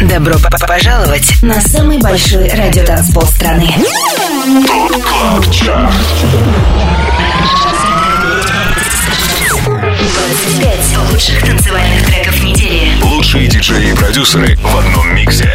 Добро пожаловать на самый большой радиотанцпол страны. Пять лучших танцевальных треков недели. Лучшие диджеи и продюсеры в одном миксе.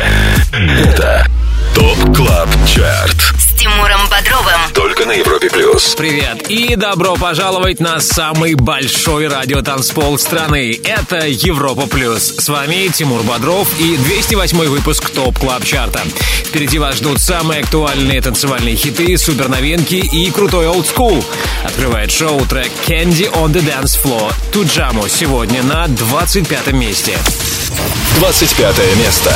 Это Top Club Chart с Тимуром Бодровым. Только на Европе Плюс. Привет и добро пожаловать на самый большой радиотанцпол страны. Это Европа Плюс. С вами Тимур Бодров и 208 выпуск Top Club Chart а. Впереди вас ждут самые актуальные танцевальные хиты, суперновинки и крутой олдскул. Открывает шоу трек Candy on the Dance Floor. Туджаму сегодня на 25 месте. 25 место.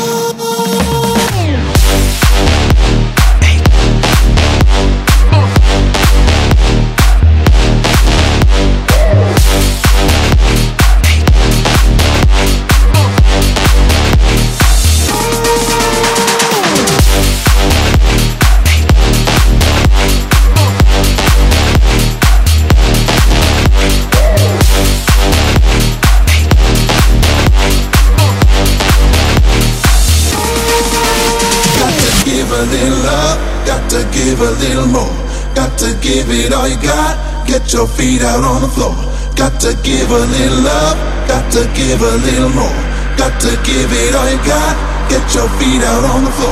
Get your feet out on the floor. Got to give a little love, got to give a little more. Got to give it all you got. Get your feet out on the floor.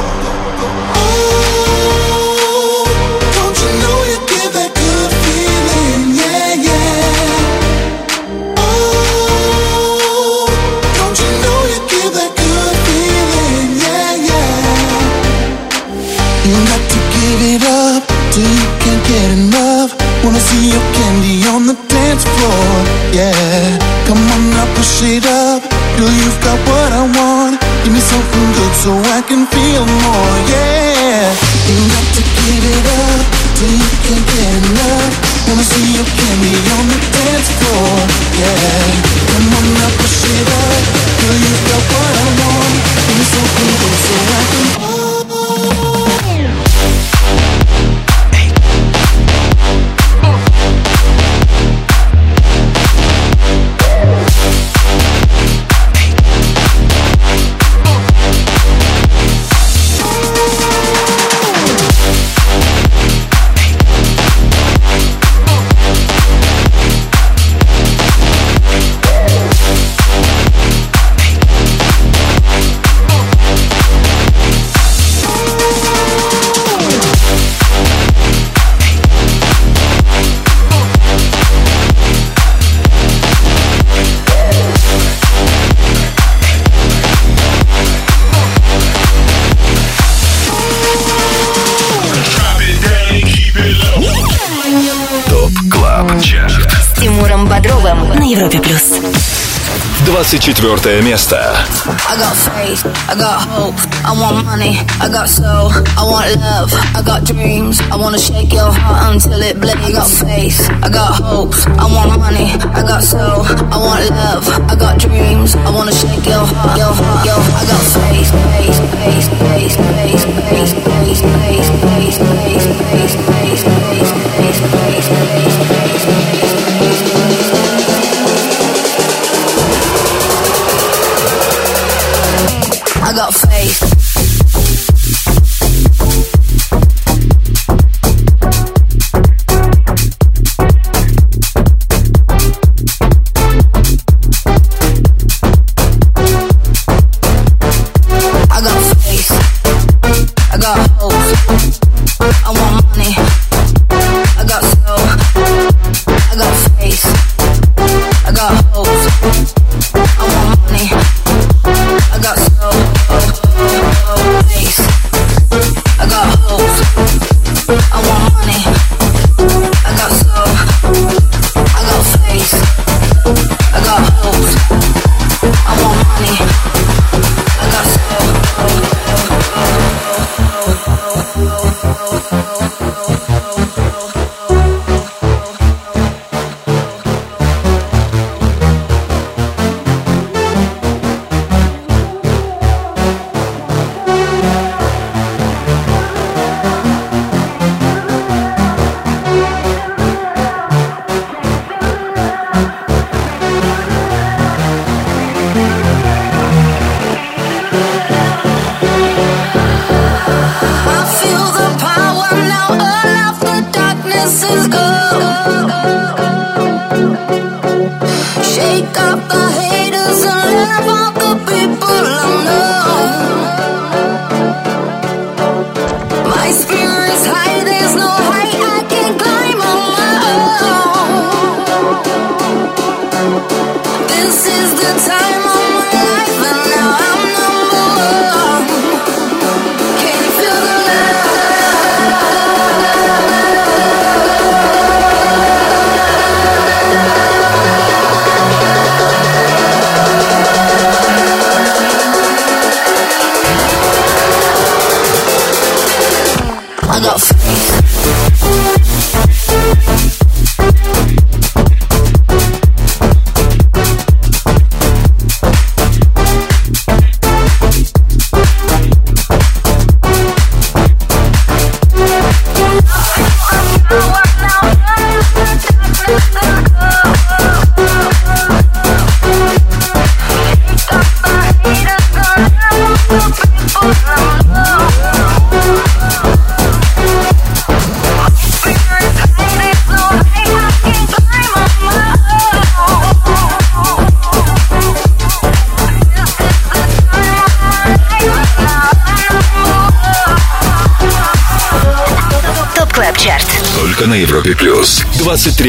Oh, don't you know you give that good feeling? Yeah, yeah. Oh, don't you know you give that good feeling? Yeah, yeah. You got to give it up till you can't get enough. Wanna see you on the dance floor, yeah. Come on now, push it up. Girl, you've got what I want. Give me something good so I can feel more, yeah. 24 место. I got faith, I got hope, I want money, I got soul, I want love, I got dreams, I wanna shake your heart until it bleeds. I got faith, I got hope, I want money, I got soul, I want love, I got dreams, I wanna shake your heart, your heart, your I got faith, faith, faith, faith, faith, faith, faith, faith, faith, faith, faith, faith, faith,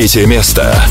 23 место.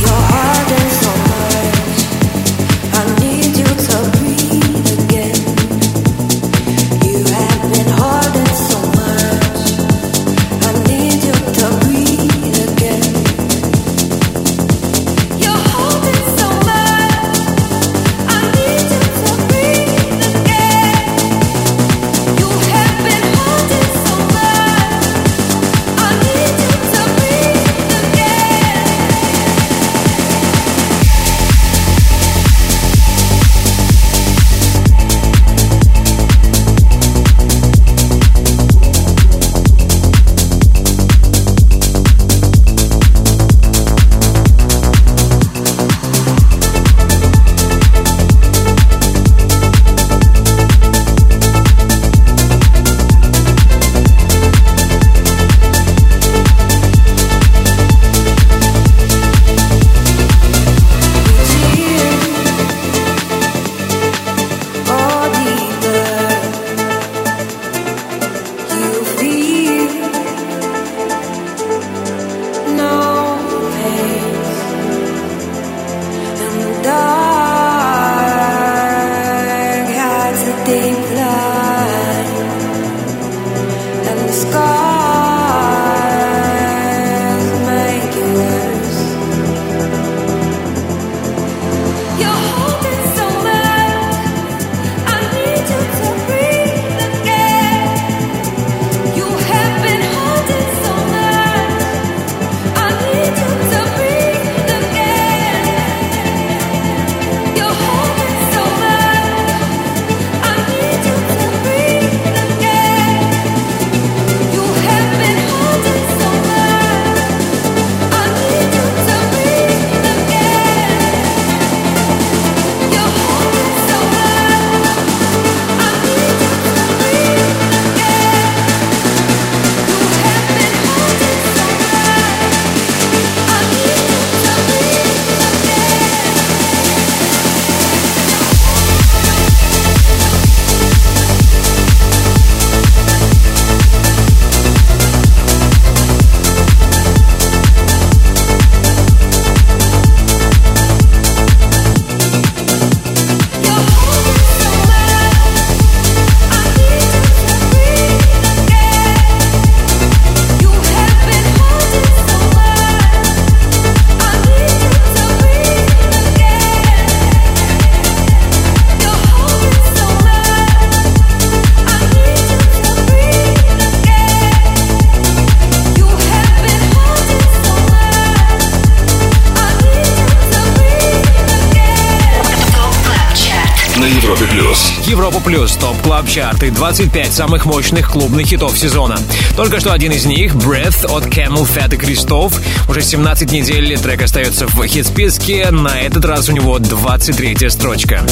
Чарты 25 самых мощных клубных хитов сезона. Только что один из них, Breath от Camel Fat и Крестов. Уже 17 недель трек остается в хит-списке, на этот раз у него 23 строчка.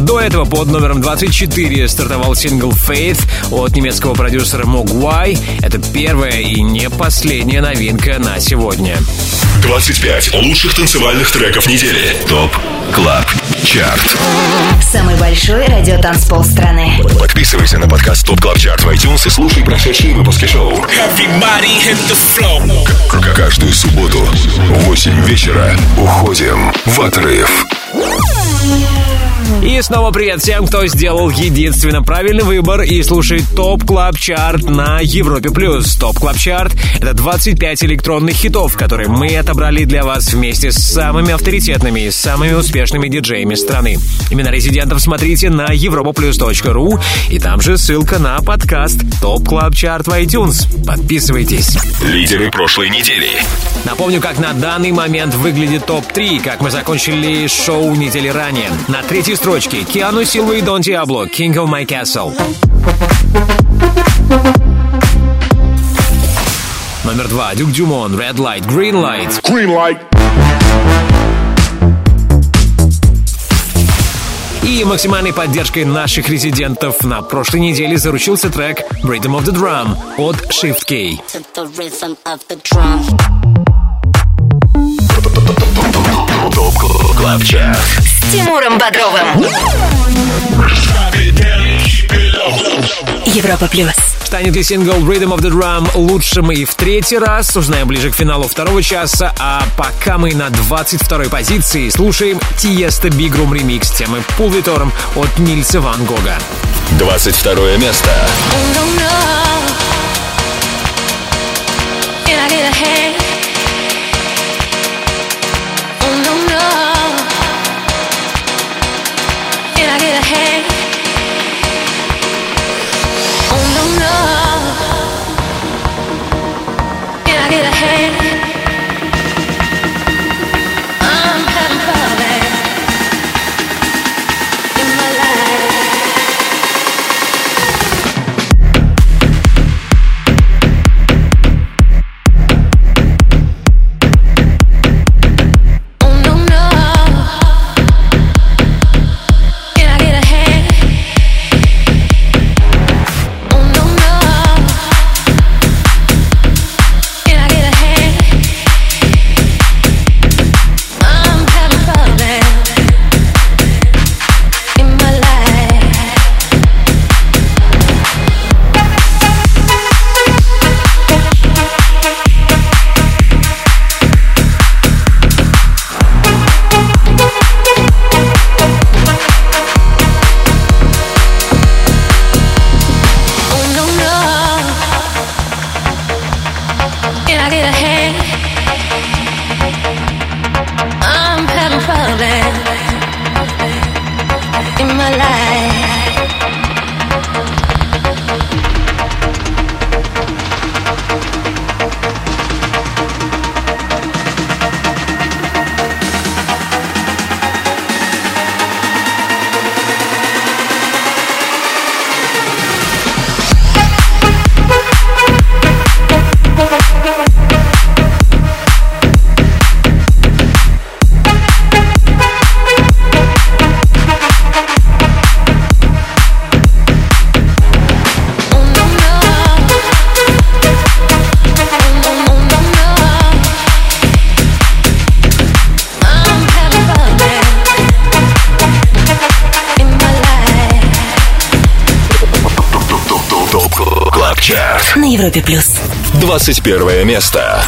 До этого под номером 24 стартовал сингл Faith от немецкого продюсера Mogwai. Это первая и не последняя новинка на сегодня. 25 лучших танцевальных треков недели. ТОП Club Chart. Самый большой радиотанцпол страны. Подписывайся на подкаст Top Club Chart в iTunes и слушай прошедшие выпуски шоу. К- Каждую субботу в 8 вечера уходим в отрыв. И снова привет всем, кто сделал единственно правильный выбор и слушает Top Club Chart на Европе+. плюс. Top Club Chart — это 25 электронных хитов, которые мы отобрали для вас вместе с самыми авторитетными и самыми успешными диджеями страны. Имена резидентов смотрите на europaplus.ru и там же ссылка на подкаст Top Club Chart в iTunes. Подписывайтесь. Лидеры прошлой недели. Напомню, как на данный момент выглядит топ-3, как мы закончили шоу недели ранее. На третьей строчке Киану Силва и Дон Диабло, King of My Castle. Номер два, Дюк Дюмон, Red Light, Green Light. Green light. И максимальной поддержкой наших резидентов на прошлой неделе заручился трек Rhythm of the Drum от Shift K. С Тимуром Бодровым. Европа плюс. Станет ли сингл Rhythm of the Drum лучшим и в третий раз? Узнаем ближе к финалу второго часа. А пока мы на 22-й позиции слушаем Тиеста Big Room ремикс темы Torm от Нильса Ван Гога. 22 место. Can I get a hand? Get a hand 21 место.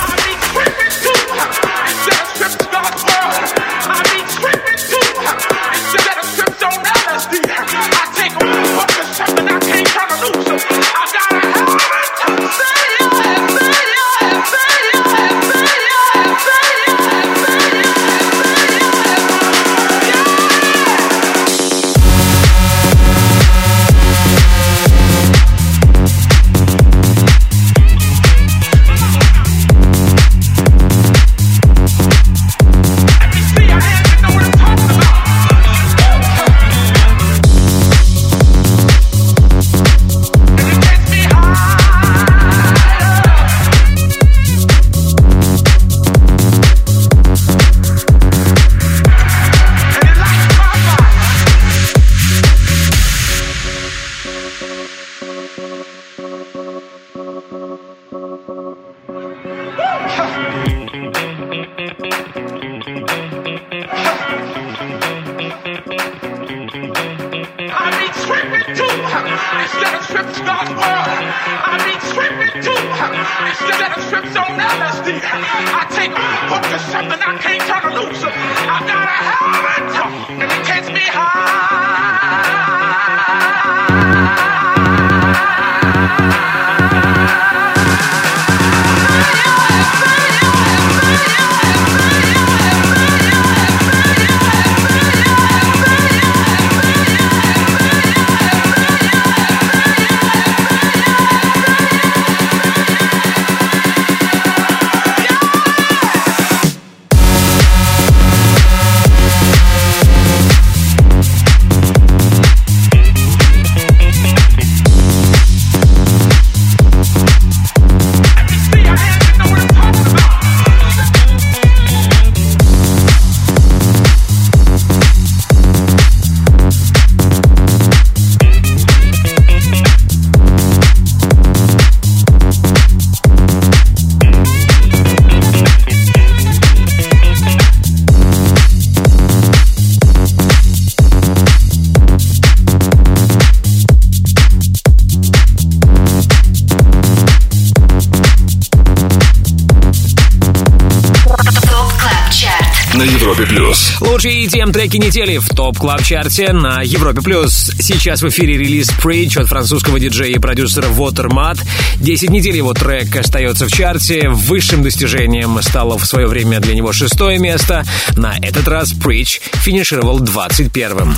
Плюс. Лучшие EDM треки недели в Top Club Chart е на Европе плюс. Сейчас в эфире релиз Preach от французского диджея и продюсера Watermat. 10 недель его трек остается в чарте. Высшим достижением стало в свое время для него шестое место. На этот раз Preach финишировал 21-м.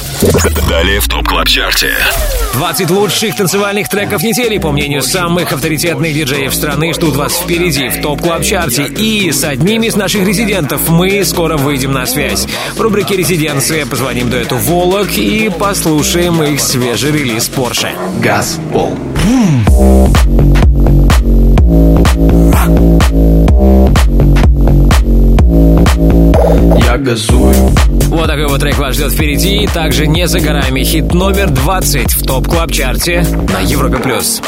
Далее в Top Club Chart е. 20 лучших танцевальных треков недели, по мнению самых авторитетных диджеев страны, ждут вас впереди в Top Club Chart е. И с одним из наших резидентов мы скоро выйдем на связь. В рубрике «Резиденция» позвоним дуэту «Volac» и послушаем их свежий релиз Porsche. Газ в пол. Я Вот трек вас ждет впереди. Также не за горами хит номер 20 в Top Club Chart е на Европе+. плюс.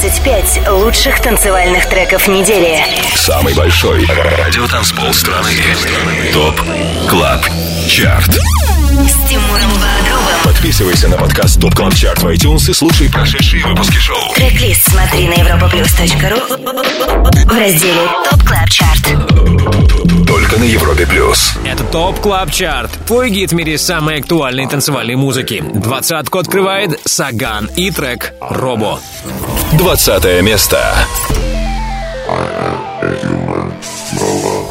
25 лучших танцевальных треков недели. Самый большой радиотанцпол страны. Top Club Chart. С Тимуром Бодровым. Подписывайся на подкаст Top Club Chart в iTunes и слушай прошедшие выпуски шоу. Трек-лист смотри на europaplus.ru в разделе Top Club Chart. Только на Европе плюс. Это Top Club Chart. Твой гид в мире самой актуальной танцевальной музыки. Двадцатку открывает Саган и трек «Робо». Двадцатое место. I am a robot.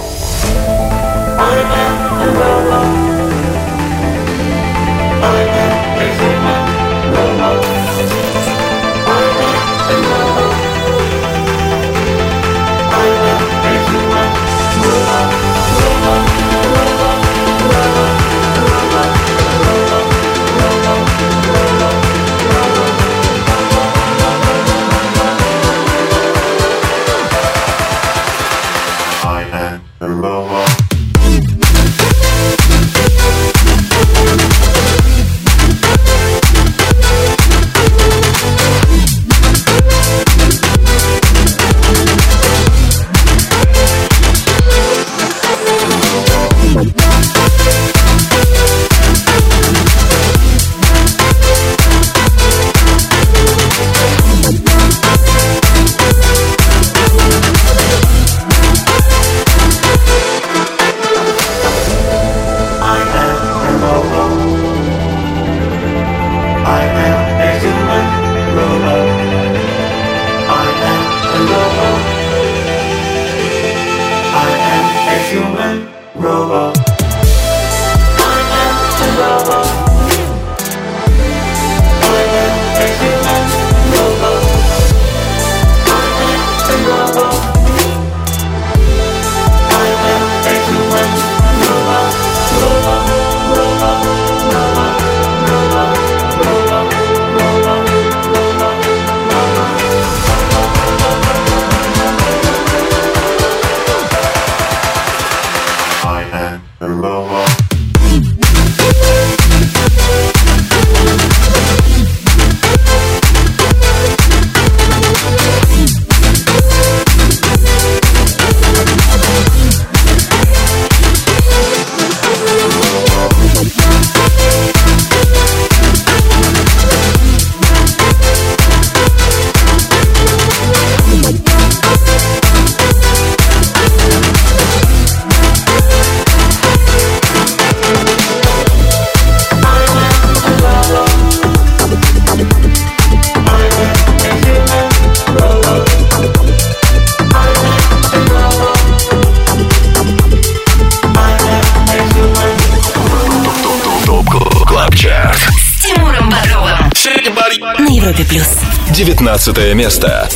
Европе плюс. 19 место.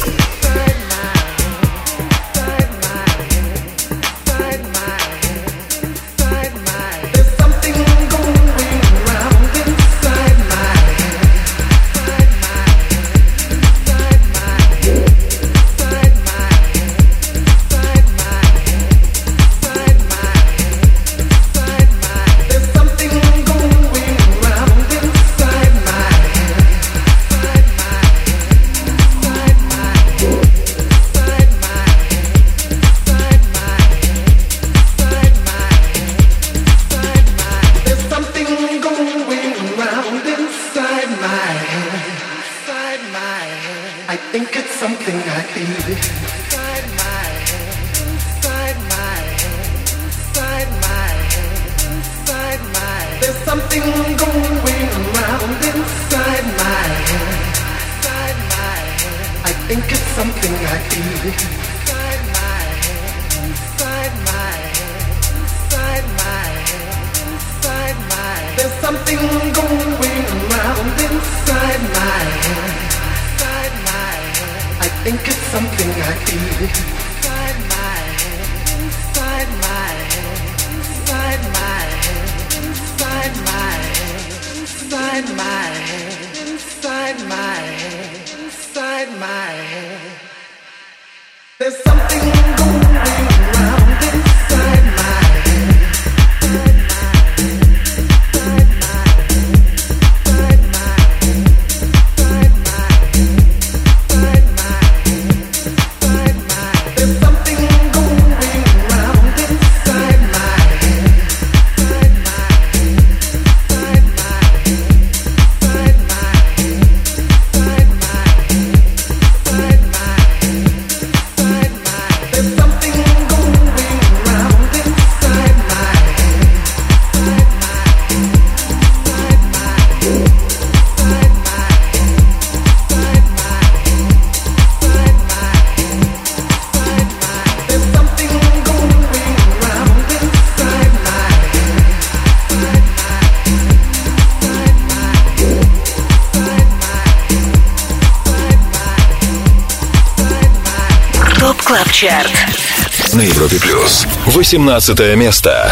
18 место.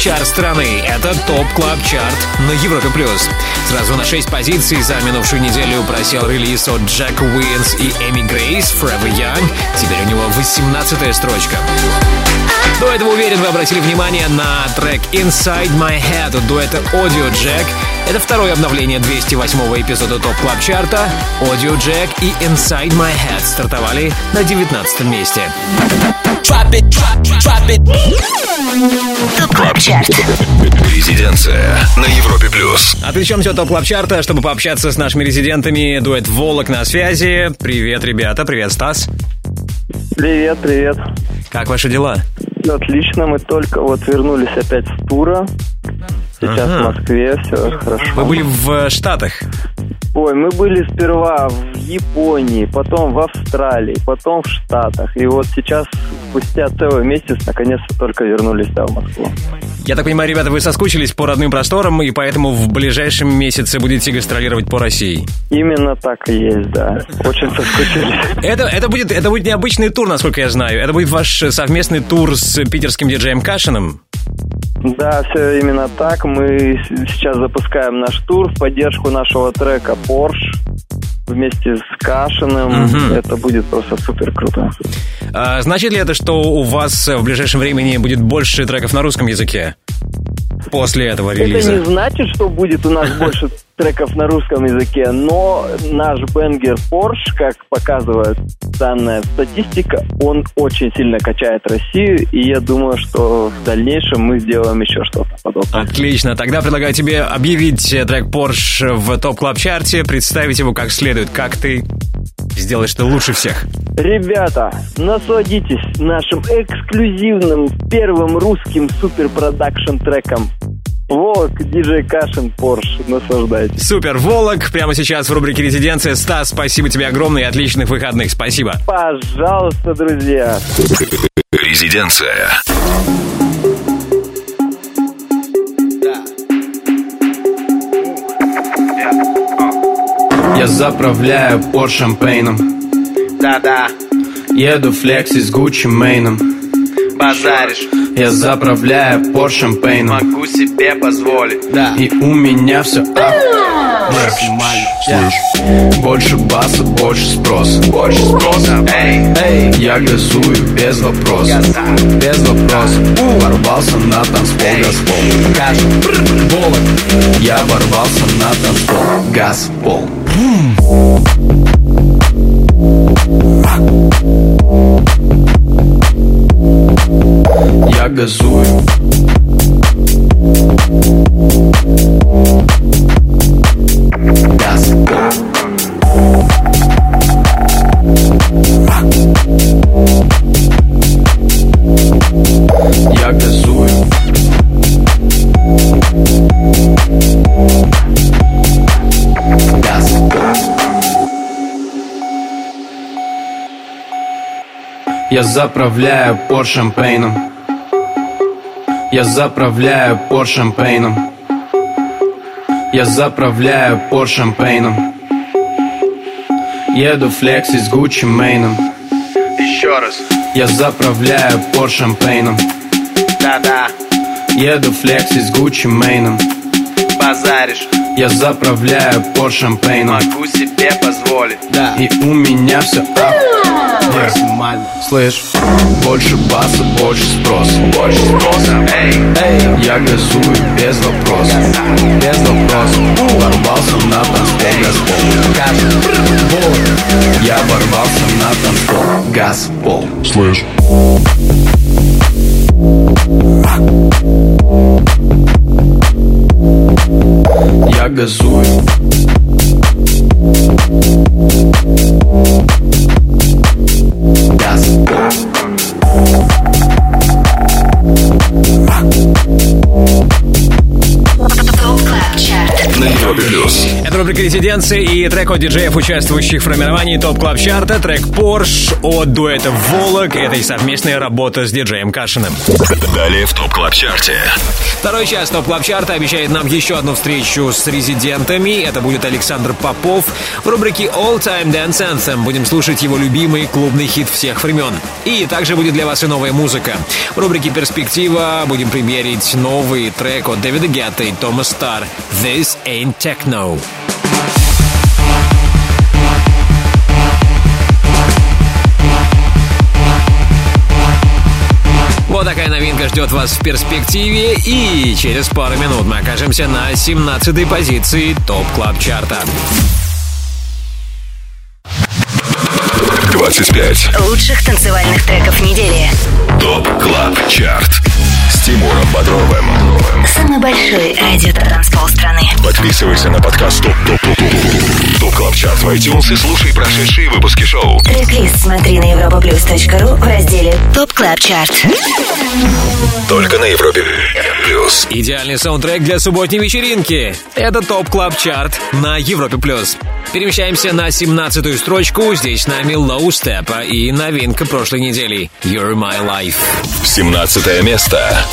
Чарт страны — это Top Club Chart на Европе+. плюс. Сразу на 6 позиций за минувшую неделю просел релиз от Джек Уинс и Эми Грейс «Forever Young». Теперь у него 18 строчка. До этого, уверен, вы обратили внимание на трек «Inside My Head» от дуэта Audio Jack. Это второе обновление 208-го эпизода Top Club Chart а. Audio Jack и «Inside My Head» стартовали на 19 месте. Top Club Chart. Резиденция на Европе плюс. Отвлечемся от Top Club Chart а, чтобы пообщаться с нашими резидентами. Дуэт Volac на связи. Привет, ребята. Привет, Стас. Привет, привет. Как ваши дела? Отлично, мы только вот вернулись опять с тура. Сейчас Ага. в Москве, все хорошо. Вы были в э, Штатах. Ой, мы были сперва в Японии, потом в Австралии, потом в Штатах. И вот сейчас, спустя целый месяц, наконец-то только вернулись да, в Москву. Я так понимаю, ребята, вы соскучились по родным просторам, и поэтому в ближайшем месяце будете гастролировать по России. Именно так и есть, да. Очень соскучились. Это, это, будет, это будет необычный тур, насколько я знаю. Это будет ваш совместный тур с питерским диджеем Кашиным. Да, все именно так. Мы сейчас запускаем наш тур в поддержку нашего трека Porsche вместе с Кашиным. Мгм. Это будет просто супер круто. А, значит ли это, что у вас в ближайшем времени будет больше треков на русском языке? После этого Это релиза. не значит, что будет у нас больше треков на русском языке, но наш бенгер Porsche, как показывает данная статистика, он очень сильно качает Россию, и я думаю, что в дальнейшем мы сделаем еще что-то подобное. Отлично. Тогда предлагаю тебе объявить э, трек Porsche в топ клаб чарте представить его как следует. Как ты сделаешь это лучше всех? Ребята, насладитесь нашим эксклюзивным первым русским суперпродакшн треком. Волк, диджей Кашин, Porsche. Наслаждайтесь. Супер, Волок, прямо сейчас в рубрике «Резиденция». Стас, спасибо тебе огромное и отличных выходных. Спасибо. Пожалуйста, друзья. Резиденция. Я заправляю пор шампейном Да-да, Еду флекси с Гуччи Мейном базаришь, Я заправляю пор шампейном могу себе позволить. Да. И у меня все Больше баса, больше спроса. Больше спроса. Эй, Эй, я газую без вопросов. Без вопросов. Ворвался на танцпол. Газпол. Каш, Волок Я ворвался на танцпол. Газпол Я газую. Газпол Я газую. Газпол Я заправляю пор шампейном Я заправляю пор шампейном. Я заправляю пор шампейном. Еду флекси с Гуччи Мейном еще раз. Я заправляю пор шампейном. Да-да, Еду флекси с Гуччи Мейном базаришь, Я заправляю пор шампейном. Могу себе позволить. Да. И у меня все максимально Слышь, больше баса, больше спроса. Больше спроса. Эй, Эй, я газую без вопросов. Без вопросов. Ворвался на танцпол. Газпол Волк. Я ворвался на танцпол. Газпол Слышь. Я газую «Резиденции» и трек от диджеев, участвующих в формировании Top Club Chart а, трек Porsche от дуэта Volac. Это и совместная работа с диджеем Кашиным. Далее в Top Club Chart е. Второй час Top Club Chart а обещает нам еще одну встречу с резидентами. Это будет Александр Попов. В рубрике All Time Dance Anthem будем слушать его любимый клубный хит всех времен. И также будет для вас и новая музыка. В рубрике «Перспектива» будем премьерить новый трек от Дэвида Гетта и Тома Старра «This Ain't Techno». Новинка ждет вас в перспективе. И через пару минут мы окажемся на 17-й позиции Top Club Chart а. 25. Лучших танцевальных треков недели. Top Club Chart. Тимуром Бодровым. Самый большой радиотанцпол страны. Подписывайся на подкаст Top Top Top Top Top Club Chart в iTunes и слушай прошедшие выпуски шоу. Трек-лист смотри на europaplus.ru в разделе Top Club Chart. Только на Европе Плюс. Идеальный саундтрек для субботней вечеринки. Это Top Club Chart на Европе+. плюс. Перемещаемся на 17-ю строчку. Здесь с нами Lowsteppa и новинка прошлой недели You're My Life. 17 место.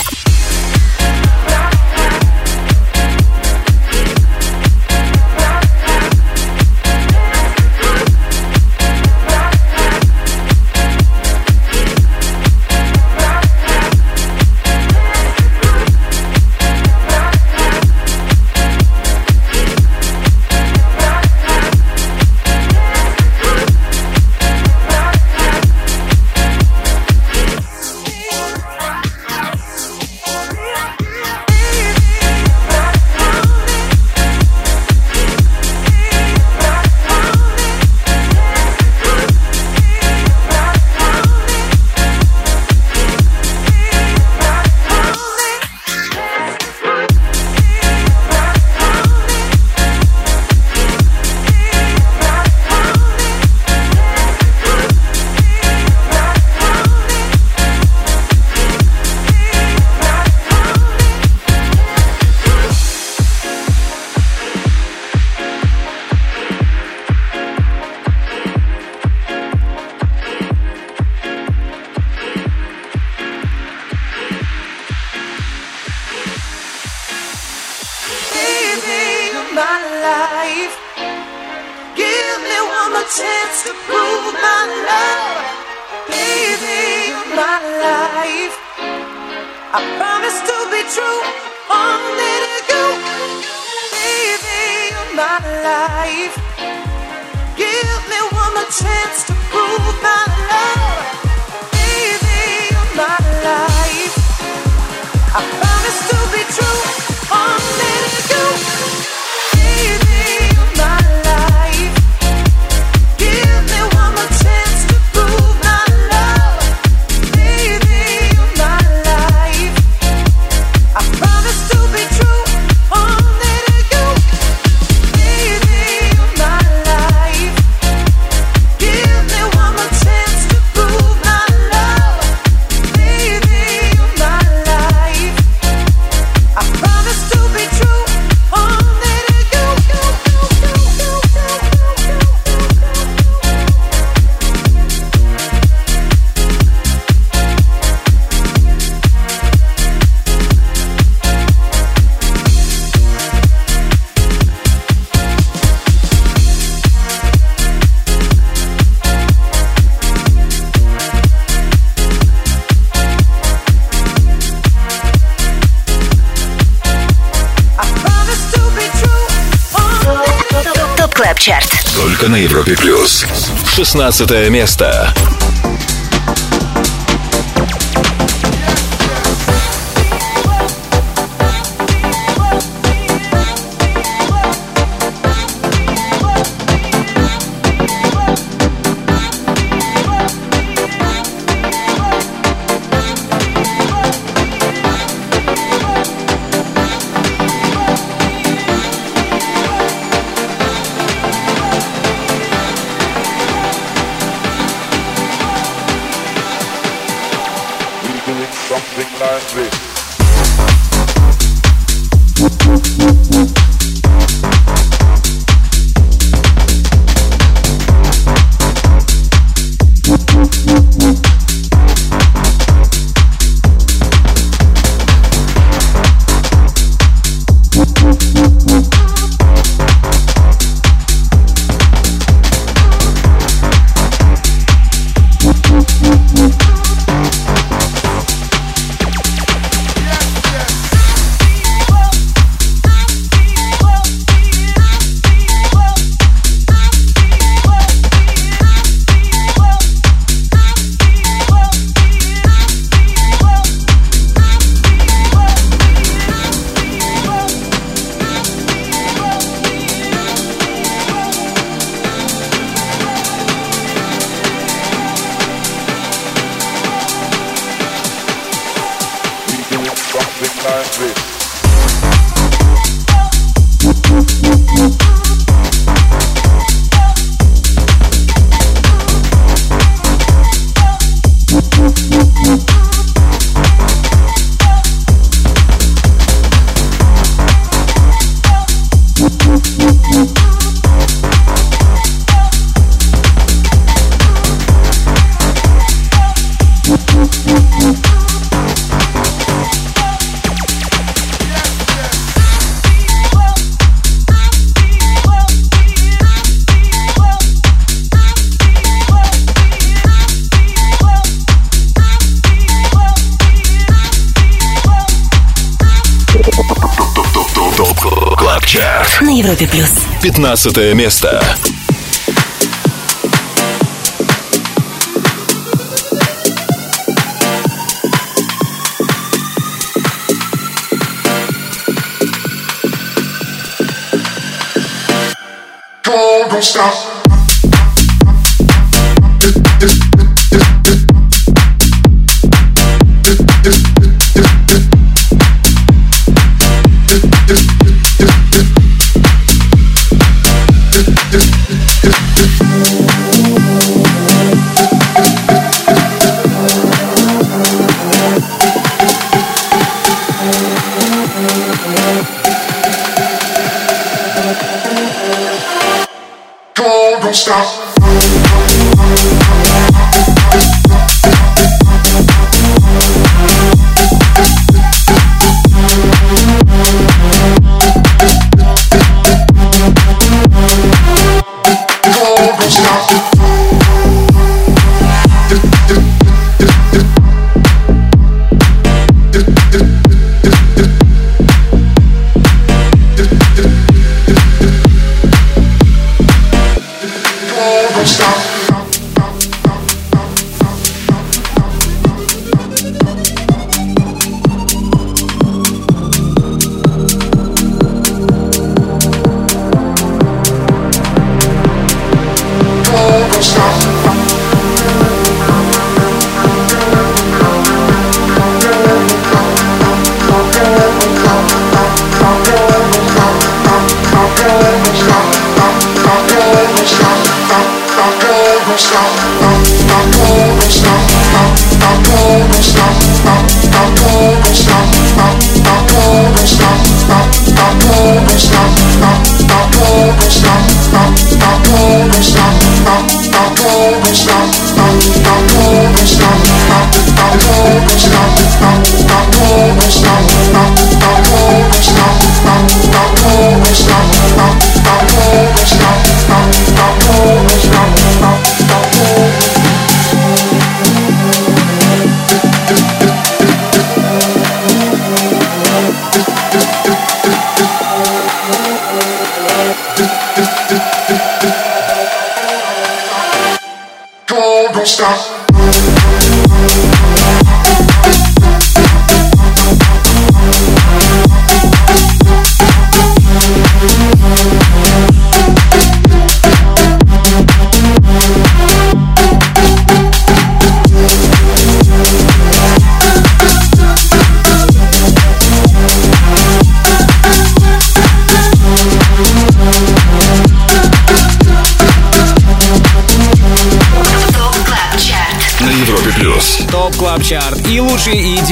Life. Give me one more chance to prove my love. Baby, my life. I promise to be true, only to you. Baby, my life. Give me one more chance to prove my love. Baby, my life. I promise to be true, only to you. 16 место. 15 место.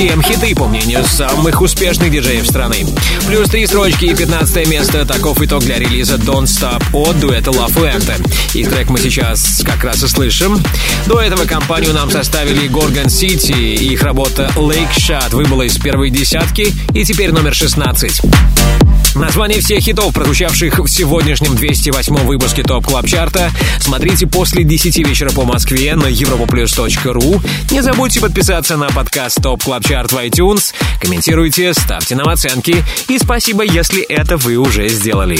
Лучшие EDM хиты, по мнению самых успешных диджеев страны. Плюс три строчки и 15 место. Таков итог для релиза Don't Stop от дуэта Love Lente. И трек мы сейчас как раз и слышим. До этого компанию нам составили Gorgon City. Их работа Lick Shot выбыла из первой десятки и теперь номер 16. Название всех хитов, прозвучавших в сегодняшнем 208 выпуске Top Club Chart а, смотрите после 10 вечера по Москве на europaplus.ru. Не забудьте подписаться на подкаст Top Club Chart в iTunes, комментируйте, ставьте нам оценки и спасибо, если это вы уже сделали.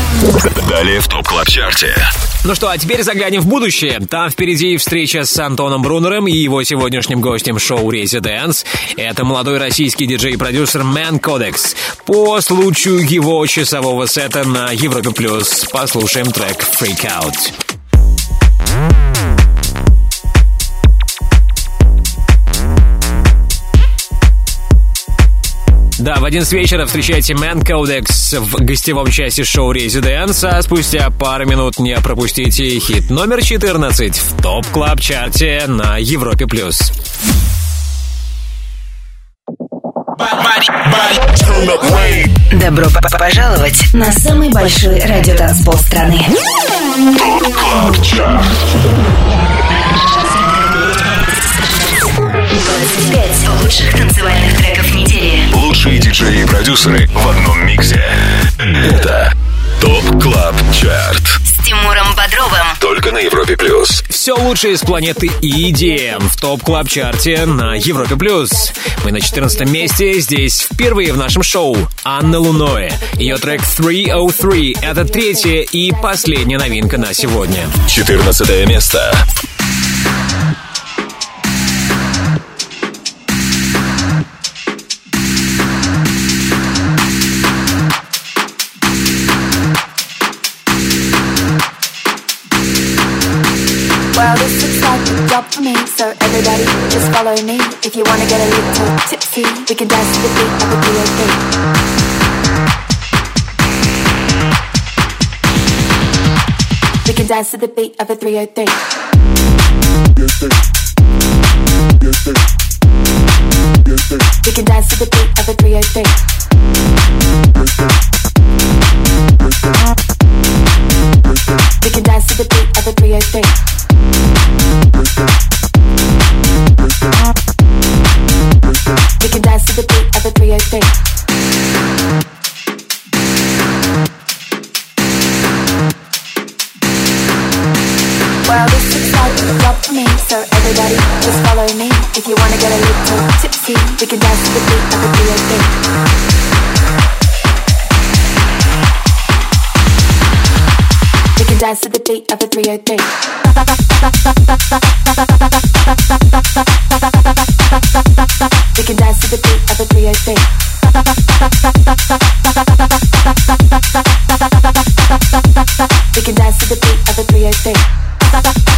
Далее в Top Club Chart е. Ну что, а теперь заглянем в будущее. Там впереди встреча с Антоном Брунером и его сегодняшним гостем шоу Residence. Это молодой российский диджей-продюсер Man Codex. По случаю его часового сета на Европе Плюс послушаем трек Freak Out. Да, в 11 вечера встречайте Man Codex в гостевом части шоу Residence, а спустя пару минут не пропустите хит номер 14 в топ клаб чарте на Европе+. плюс. Добро пожаловать на самый большой радиотанцпол страны. Чарт. 25 лучших танцевальных треков недели. Лучшие диджеи и продюсеры в одном миксе. Это Top Club Chart. С Тимуром Бодровым. Только на Европе Плюс. Все лучшее из планеты EDM в Top Club Chart е на Европе Плюс. Мы на 14 месте, здесь впервые в нашем шоу Анна Луноэ. Ее трек 303 — это третья и последняя новинка на сегодня. 14 место. So everybody just follow me. If you wanna get a little tipsy, we can dance to the beat of a B.O.B. We can dance to the beat of a 303. We can dance to the beat of a 303. We can dance to the beat of a 303. We can dance to the beat of a 303. Well, this looks like a for me, so everybody just follow me. If you wanna get a little tipsy, we can dance to the beat of 303. We can dance to the beat of a 303. We can dance to the beat of a 303. We can dance to the beat of a 303.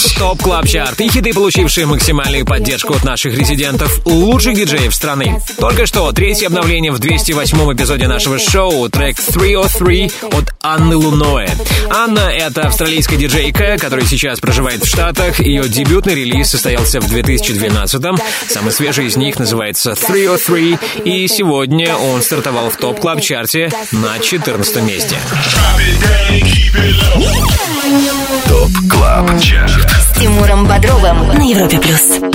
Плюс. Top Club Chart и хиты, получившие максимальную поддержку от наших резидентов, лучших диджеев страны. Только что третье обновление в 208 эпизоде нашего шоу, трек 303 от Анны Луноэ. Анна — это австралийская диджейка, которая сейчас проживает в Штатах. Ее дебютный релиз состоялся в 2012-м. Самый свежий из них называется 303, и сегодня он стартовал в Top Club Chart е на 14 месте. Top Club Chart. С Тимуром Бодровым на Европе плюс.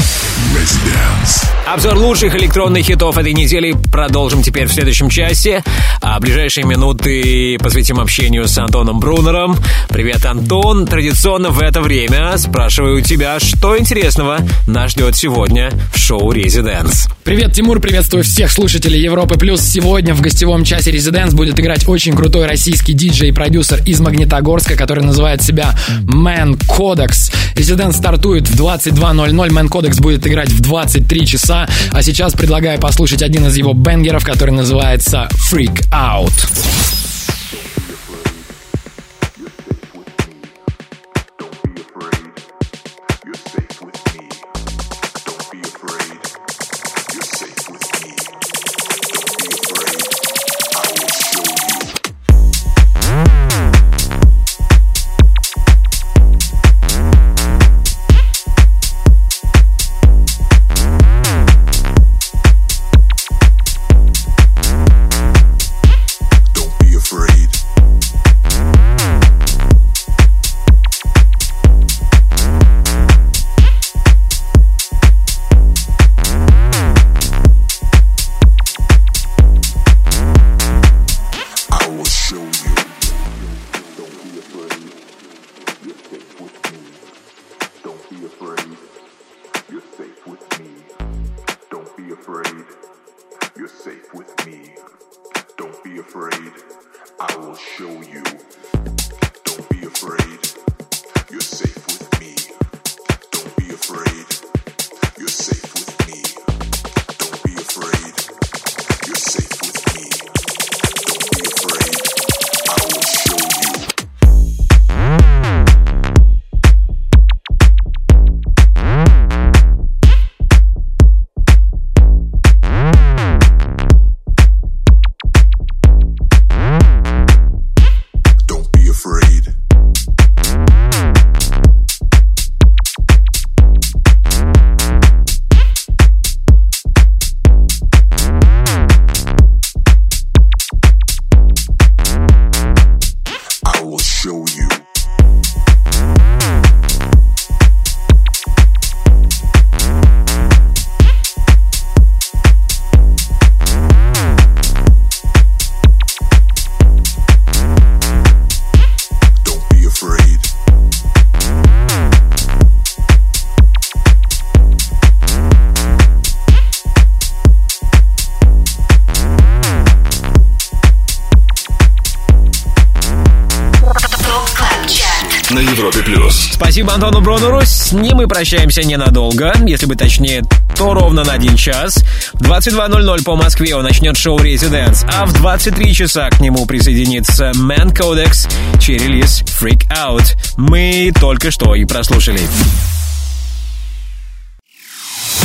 Обзор лучших электронных хитов этой недели продолжим теперь в следующем часе. А ближайшие минуты посвятим общению с Антоном Брунером. Привет, Антон. Традиционно в это время спрашиваю у тебя, что интересного нас ждет сегодня в шоу «Residence». Привет, Тимур, приветствую всех слушателей Европы Плюс. Сегодня в гостевом часе Residence будет играть очень крутой российский диджей и продюсер из Магнитогорска, который называет себя Man Codex. Резиденс стартует в 22.00, Man Codex будет играть в 23 часа, а сейчас предлагаю послушать один из его бенгеров, который называется Freak Out. Мы прощаемся ненадолго. Если быть точнее, то ровно на один час. В 22.00 по Москве он начнет шоу «Residence», а в 23 часа к нему присоединится Man Codex, чей релиз «Freak Out». Мы только что и прослушали.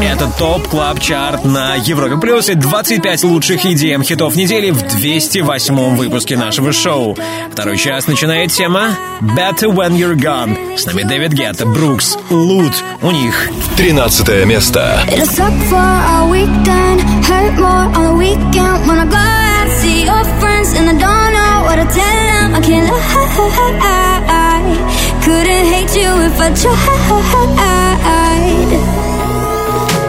Это Top Club Chart на Европе Плюс и 25 лучших EDM хитов недели в 208 выпуске нашего шоу. Второй час начинает тема Better When You're Gone. С нами Дэвид Гетта, Brooks, Loote. У них 13 место. Couldn't hate you if I tried.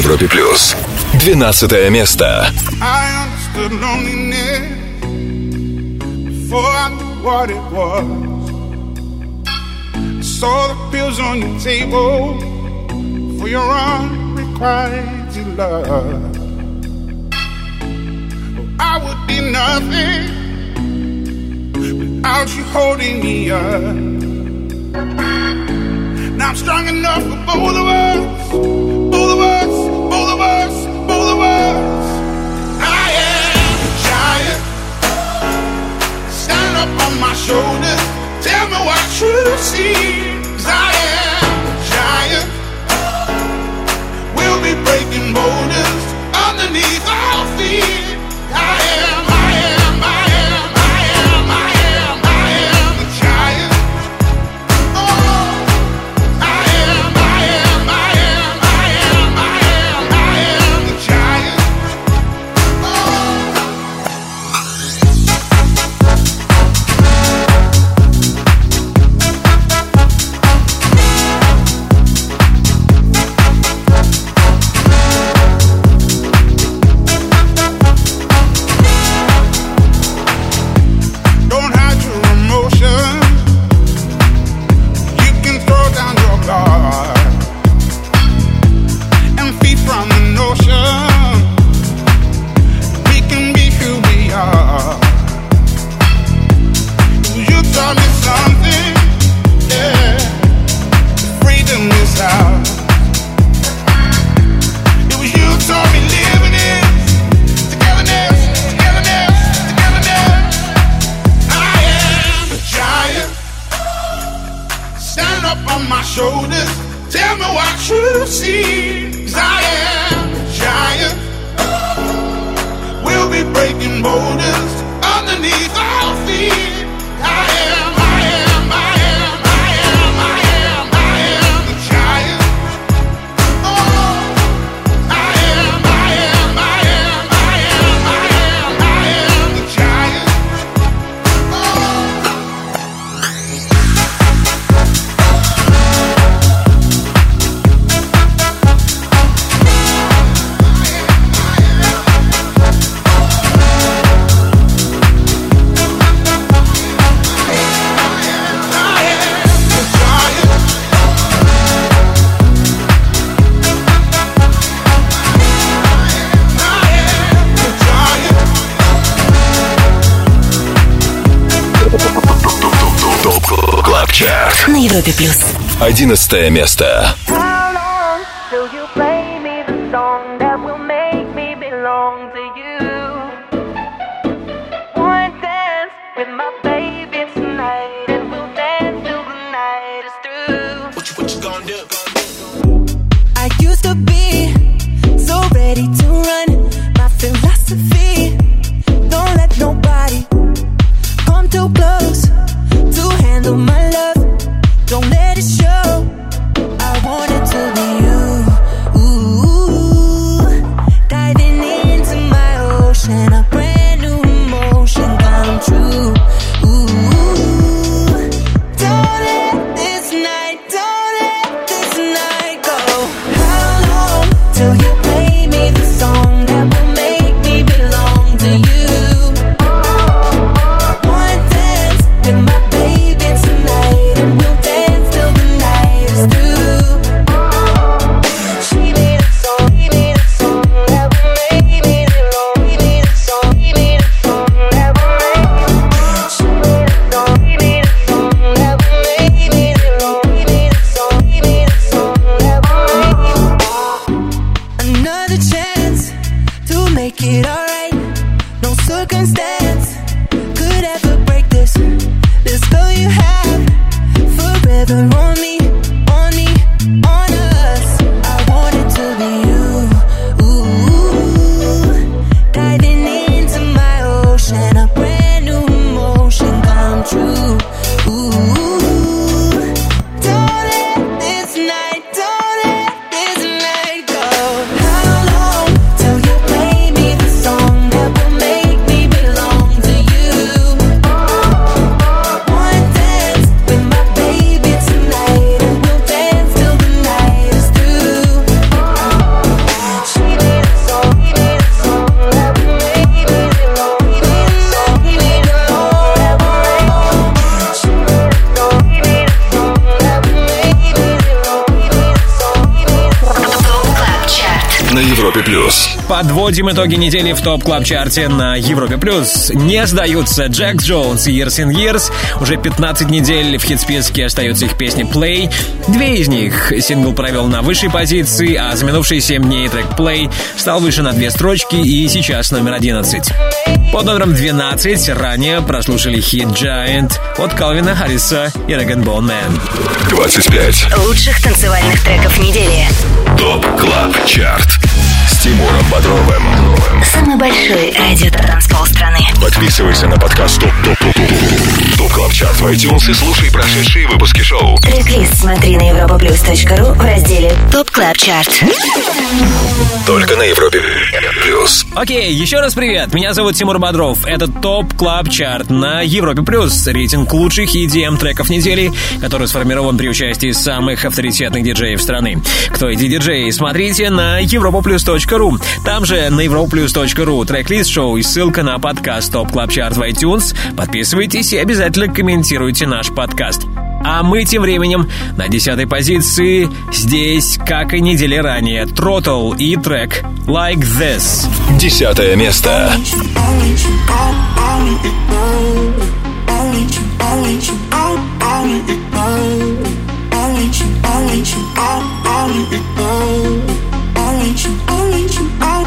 Европе плюс. 12 место. I understood what it was. I saw the pills on table for your love. I would be nothing without you holding me up. Now I'm strong enough for both of us. I am a giant. Stand up on my shoulders. Tell me what. I am a giant. We'll be breaking borders underneath our feet. на Европе плюс. Одиннадцатое место. Подводим итоги недели в топ клаб чарте на Европе плюс. Не сдаются Джек Джонс и Years in Years. Уже 15 недель в хит-списке остаются их песни Play. Две из них сингл провел на высшей позиции, а за минувшие 7 дней трек Play стал выше на две строчки и сейчас номер 11. Под номером 12 ранее прослушали хит Giant от Калвина Харриса и Реган Bone Man. 25. Лучших танцевальных треков недели. Top Club Chart с Тимуром Бодровым. Самый большой радиотанцпол страны. Подписывайся на подкаст ТОП ТОП ТОП ТОП ТОП КЛАБ ЧАРТ в iTunes и слушай прошедшие выпуски шоу. Трек-лист смотри на europaplus.ru в разделе Top Club Chart. Только на Европе плюс. Окей, еще раз привет. Меня зовут Тимур Бодров. Это Top Club Chart на Европе Плюс. Рейтинг лучших EDM треков недели, который сформирован при участии самых авторитетных диджеев страны. Кто эти диджеи? Смотрите на europaplus.ru. Там же на europaplus.ru трек-лист шоу и ссылка на подкаст Top Club Chart в iTunes. Подписывайтесь и обязательно комментируйте наш подкаст. А мы тем временем на десятой позиции здесь, как и недели ранее, Throttle и трек Like This. Десятое место. I I'll you, I'll you, I'll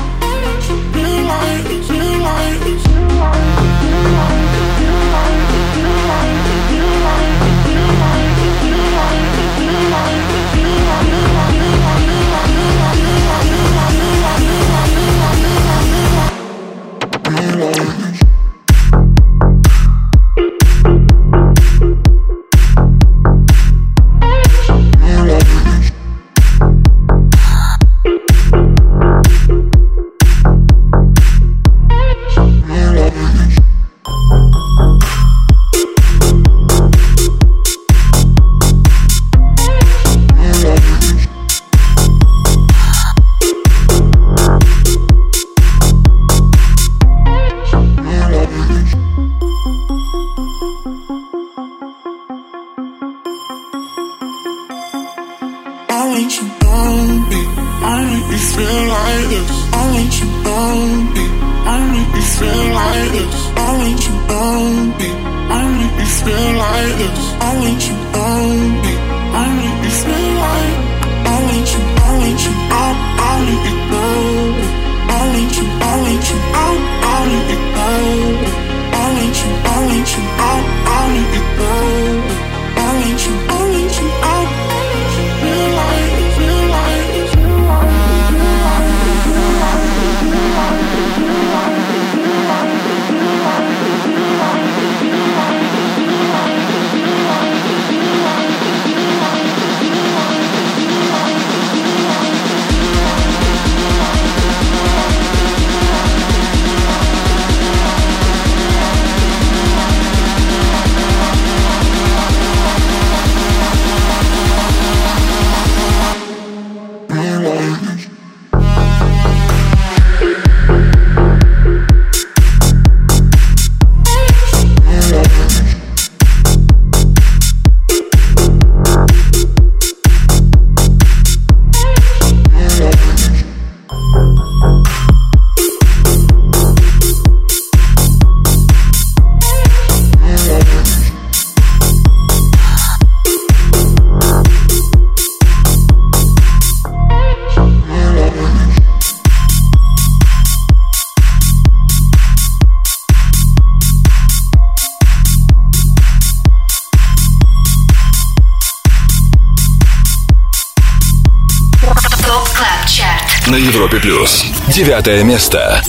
девятое место.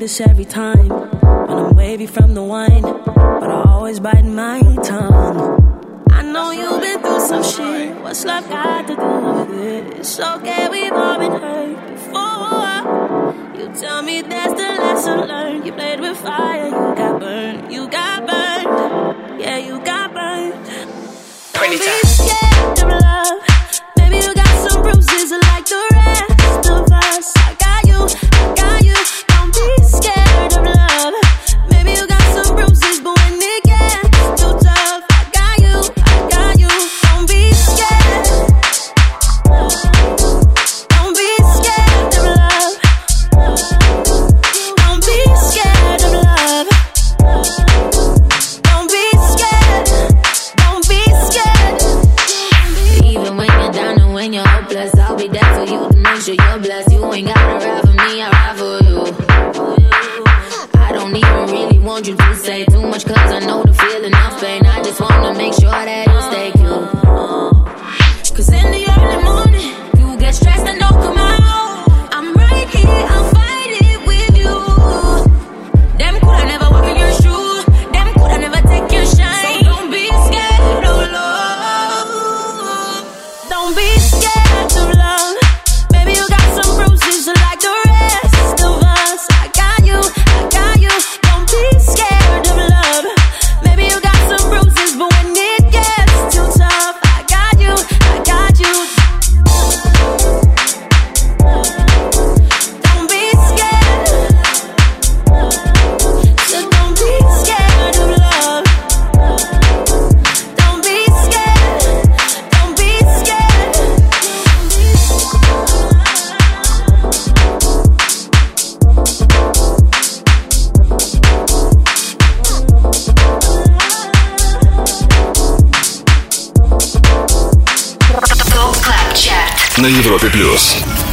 This every time when I'm wavy from the wine, but I always bite my tongue. I know you've been through some shit. What's love got to do with it? It's okay, we've all been hurt before. You tell me that's the lesson learned. You played with fire, you got burned, you got burned yeah, you got burned. Don't be scared of love. Maybe you got some bruises like the rest of us. I got you, I got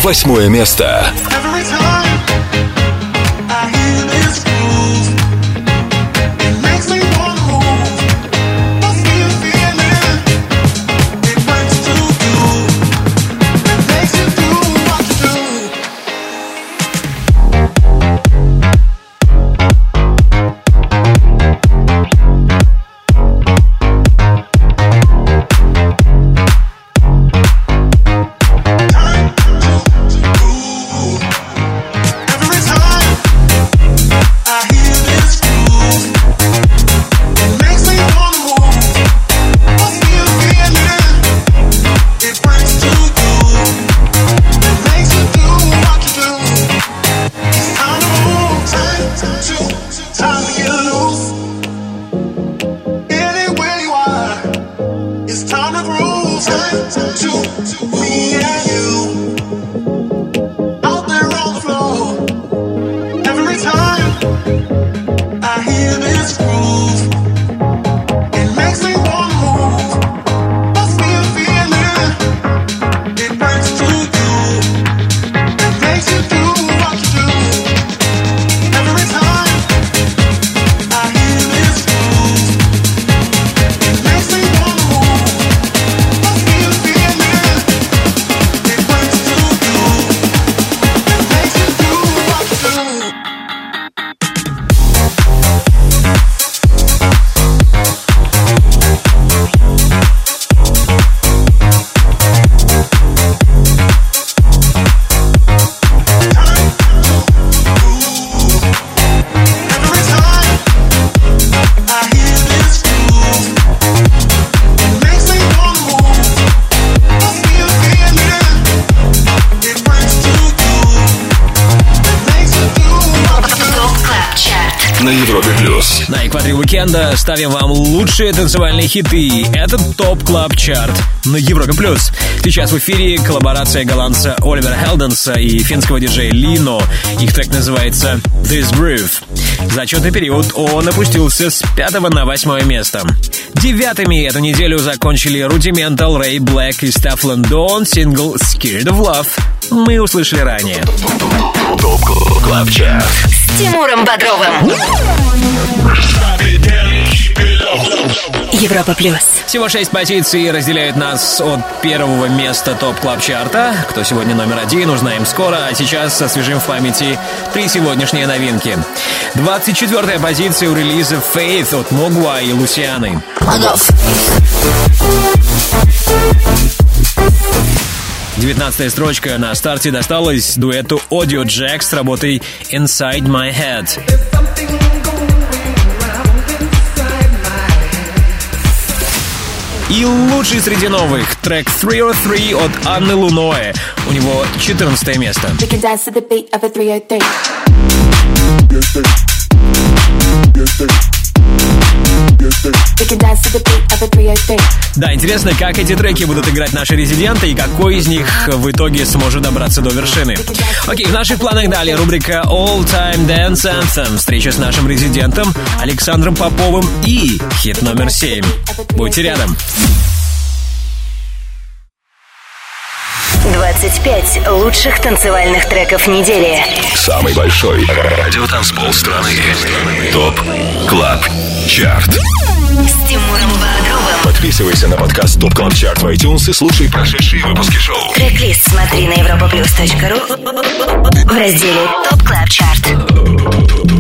восьмое место. лучшие танцевальные хиты. Это Top Club Chart на Европе Плюс. Сейчас в эфире коллаборация голландца Оливера Хелденса и финского диджея Lenno. Их трек называется «This Groove». За отчетный период он опустился с пятого на восьмое место. Девятыми эту неделю закончили Rudimental, Ray BLK и Stefflon Don сингл «Scared of Love». Мы услышали ранее. Top Club Chart. С Тимуром Бодровым. Европа плюс. Всего шесть позиций разделяют нас от первого места топ клаб чарта Кто сегодня номер один, узнаем скоро, а сейчас освежим в памяти три сегодняшние новинки. 24 позиция у релиза Faith от Могва и Лусианы. 19 строчка на старте досталась дуэту Audio Jack с работой Inside My Head. И лучший среди новых трек 303 от Анны Луноэ. У него 14 место. We can dance to the beat of a 303. We can dance to the beat of a 303. Да, интересно, как эти треки будут играть наши резиденты и какой из них в итоге сможет добраться до вершины. Окей, в наших планах далее рубрика All Time Dance Anthem. Встреча с нашим резидентом Александром Поповым и хит номер 7. Будьте рядом. 25 лучших танцевальных треков недели. Самый большой радиотанцпол страны. Top Club Chart. С Тимуром Бодровым. Подписывайся на подкаст Top Club Chart в iTunes и слушай прошедшие выпуски шоу. Трек-лист смотри на europaplus.ru в разделе Top Club Chart.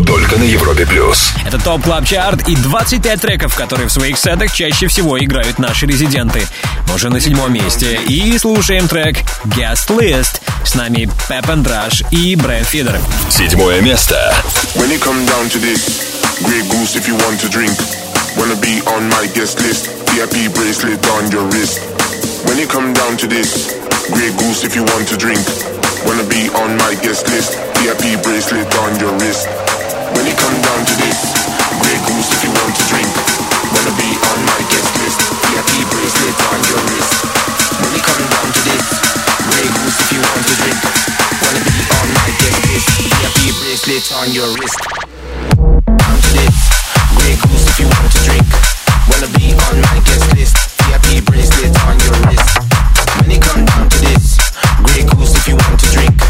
Только на Европе Плюс. Это Top Club Chart и 25 треков, которые в своих сетах чаще всего играют наши резиденты. Мы уже на седьмом месте и слушаем трек Guest List. С нами Pep & Rash и Брэд Фидер. Седьмое место. When it come down to this, Grey Goose if you want to drink. Wanna be on my guest list, VIP bracelet on your wrist. When it come down to this, Grey Goose if you want to drink. Wanna be on my guest list, VIP bracelet on your wrist. When it come down to this, Grey Goose if you want to drink. Wanna be on my guest list, VIP bracelet on your wrist. When it come down to this, Grey Goose if you want to drink. Wanna be on my guest list, VIP bracelet on your wrist. Down to this, you want to drink. Wanna be on my guest list, VIP bracelet on your wrist. When it come down to this, Grey Goose if you want to drink.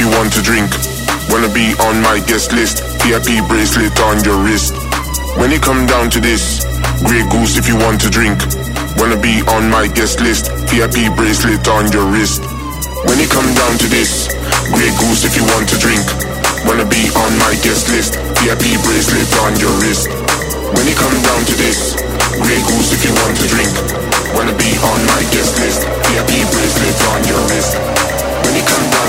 If you want to drink. Wanna be on my guest list, VIP bracelet on your wrist. When it come down to this, Grey Goose if you want to drink. Wanna be on my guest list, VIP bracelet on your wrist. When it come down to this, Grey Goose if you want to drink. Wanna be on my guest list, VIP bracelet on your wrist. When it come down to this, Grey Goose if you want to drink. Wanna be on my guest list, VIP bracelet on your wrist. When it come down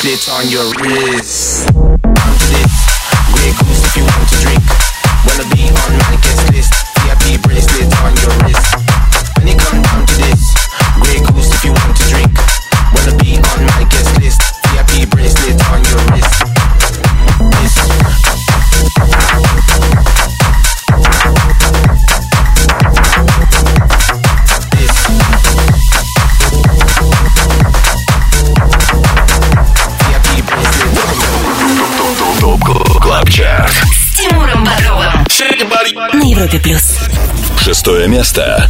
bracelet on your wrist. To this, Grey Goose if you want to drink. Wanna be on my Европе плюс. Шестое место.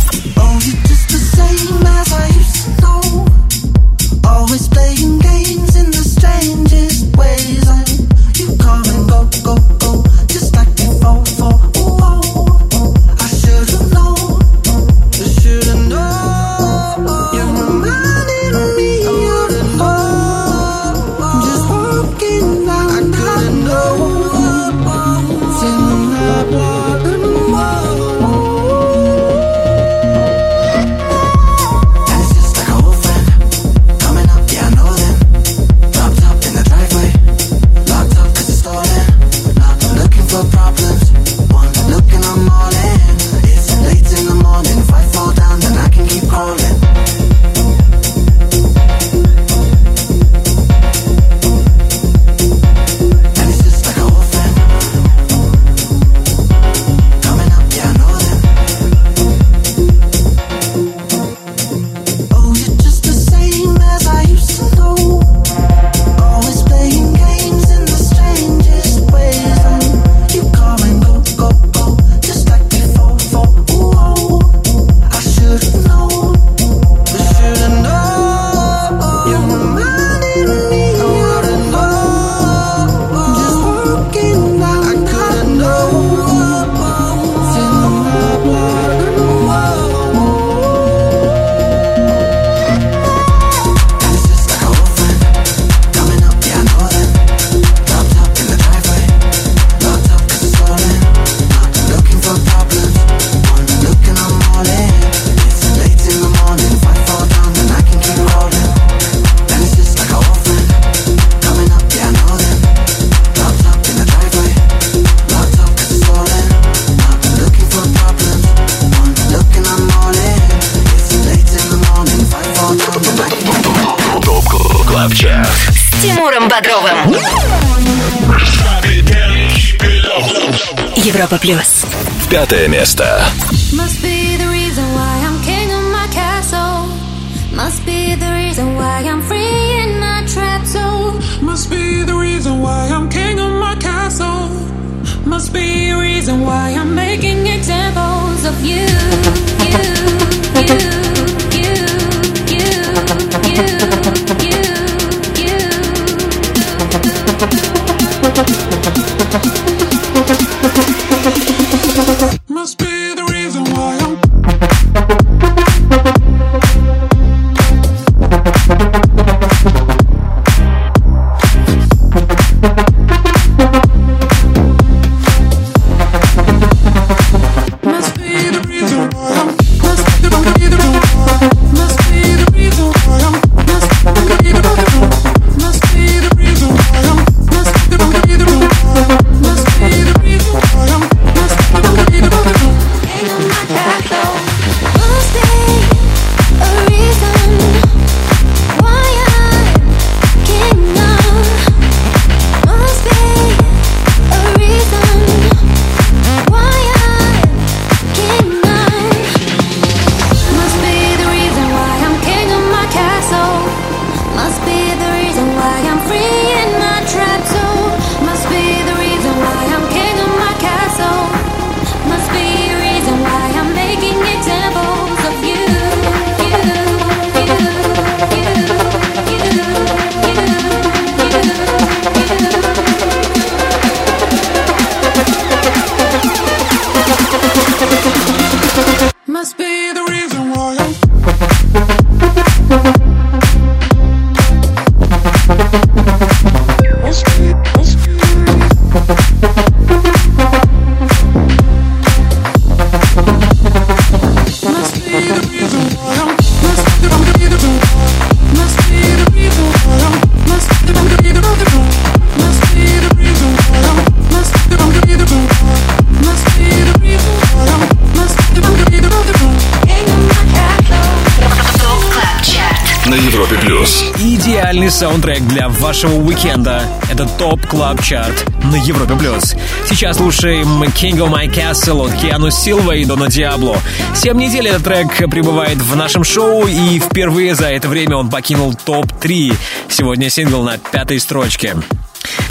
Chart на Европе Плюс. Сейчас слушаем King of My Castle от Киану Силва и Дона Диабло. Семь недель этот трек пребывает в нашем шоу, и впервые за это время он покинул ТОП-3. Сегодня сингл на пятой строчке.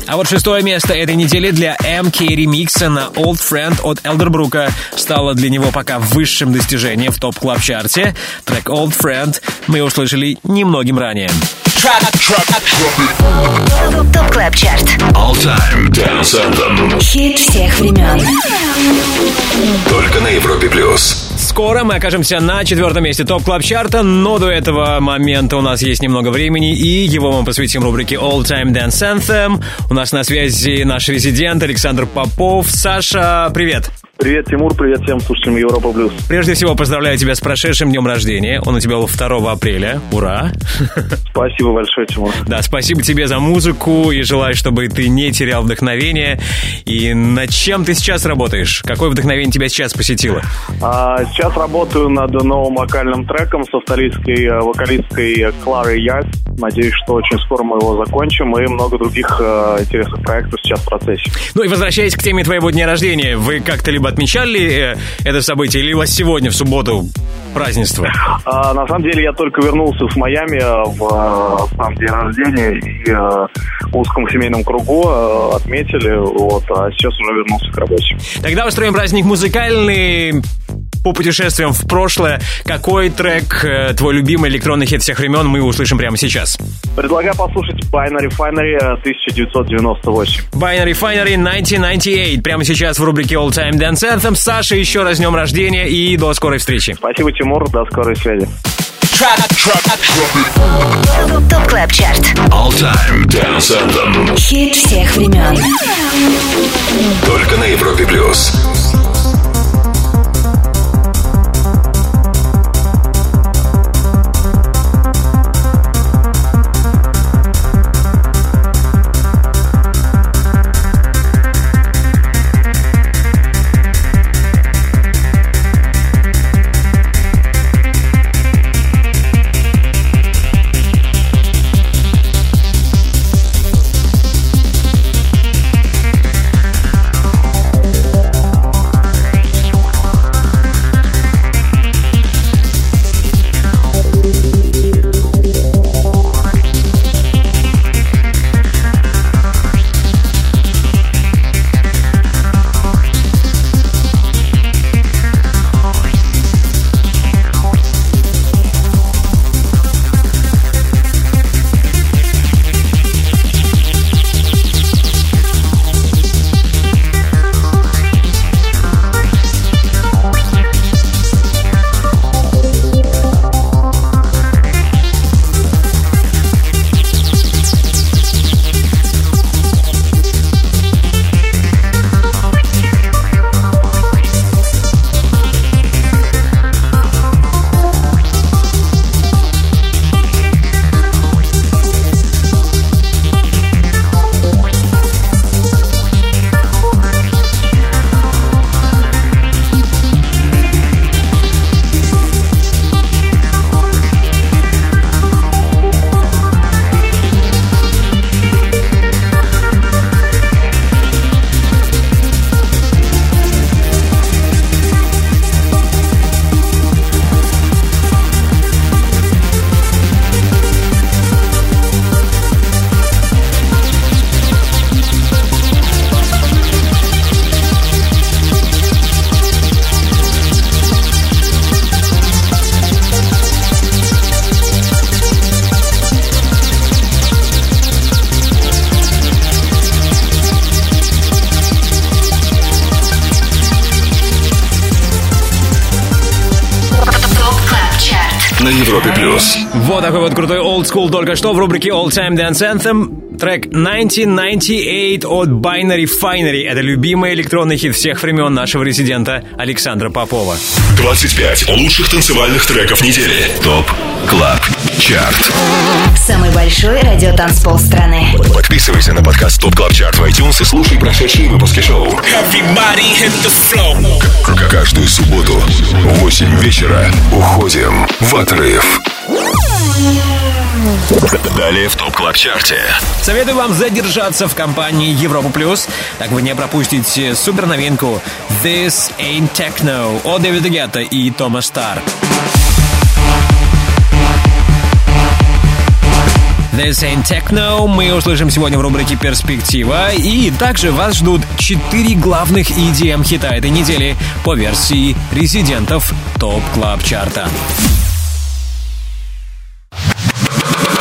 А вот шестое место этой недели для MK ремикса на Old Friend от Элдербрука стало для него пока высшим достижением в Top Club Chart е. Трек Old Friend мы услышали немногим ранее. TOP Club Chart. All Time Dance Anthem. Хит всех времен. Только на Европе плюс. Скоро мы окажемся на четвертом месте Top Club Chart а но до этого момента у нас есть немного времени, и его мы посвятим рубрике All Time Dance Anthem. У нас на связи наш резидент Александр Попов. Саша, привет! Привет, Тимур, привет всем слушателям Европа Плюс. Прежде всего, поздравляю тебя с прошедшим днем рождения. Он у тебя был 2 апреля. Ура! Спасибо большое, Тимур. Да, спасибо тебе за музыку и желаю, чтобы ты не терял вдохновение. И над чем ты сейчас работаешь? Какое вдохновение тебя сейчас посетило? А, сейчас работаю над новым вокальным треком с австралийской э, вокалисткой Кларой Яс. Надеюсь, что очень скоро мы его закончим, и много других э, интересных проектов сейчас в процессе. Ну и возвращаясь к теме твоего дня рождения, вы как-то либо отмечали э, это событие, или у вас сегодня, в субботу, празднество? А, на самом деле я только вернулся с Майами э, в э, сам день рождения и э, в узком семейном кругу э, отметили, вот, а сейчас уже вернулся к работе. Тогда устроим праздник музыкальный по путешествиям в прошлое. Какой трек, э, твой любимый электронный хит всех времен, мы услышим прямо сейчас? Предлагаю послушать Binary Finery э, 1998. Binary Finery 1998. Прямо сейчас в рубрике All Time Dance Anthem. Саша, еще раз днем рождения и до скорой встречи. Спасибо, Тимур, до скорой связи. TOP Club Chart. All Time Dance Anthem. Хит всех времен. Только на Европе плюс. На Европе плюс. Вот такой вот крутой old school только что в рубрике All Time Dance Anthem. Трек 1998 от Binary Finery. Это любимый электронный хит всех времен нашего резидента Александра Попова. 25 лучших танцевальных треков недели. ТОП КЛАБ ЧАРТ. Самый большой радиотанцпол страны. Подписывайся на подкаст ТОП КЛАБ ЧАРТ в iTunes и слушай прошедшие выпуски шоу. Каждую субботу в 8 вечера уходим в отрыв. Далее в ТОП КЛАБ ЧАРТе. Советую вам задержаться в компании Европа Плюс, так вы не пропустите супер новинку This Ain't Techno от Дэвида Гетта и Тома Стар. This Ain't Techno мы услышим сегодня в рубрике «Перспектива». И также вас ждут четыре главных EDM хита этой недели по версии резидентов TOP Club Chart а.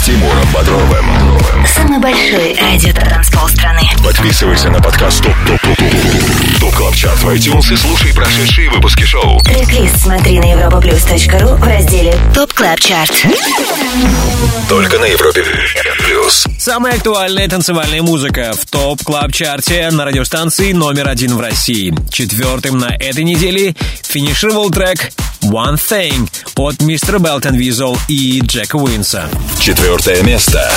с Тимуром Бодровым. Самый большой радиотанцпол страны. Подписывайся на подкаст TOP TOP TOP TOP TOP CLUB CHART в iTunes и слушай прошедшие выпуски шоу. Трек-лист смотри на europaplus.ru в разделе TOP Club Chart. Только на Европе Плюс. Самая актуальная танцевальная музыка в TOP Club Chart е на радиостанции номер один в России. Четвертым на этой неделе финишировал трек One Thing от мистера Белтон Визел и Джека Уинса. Четвертое место.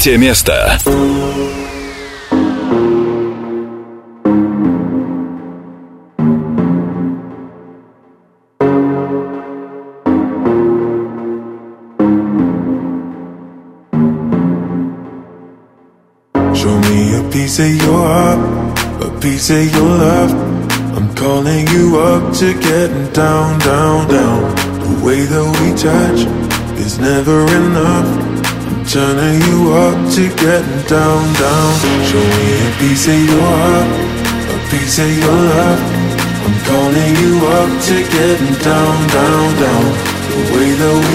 Третье место.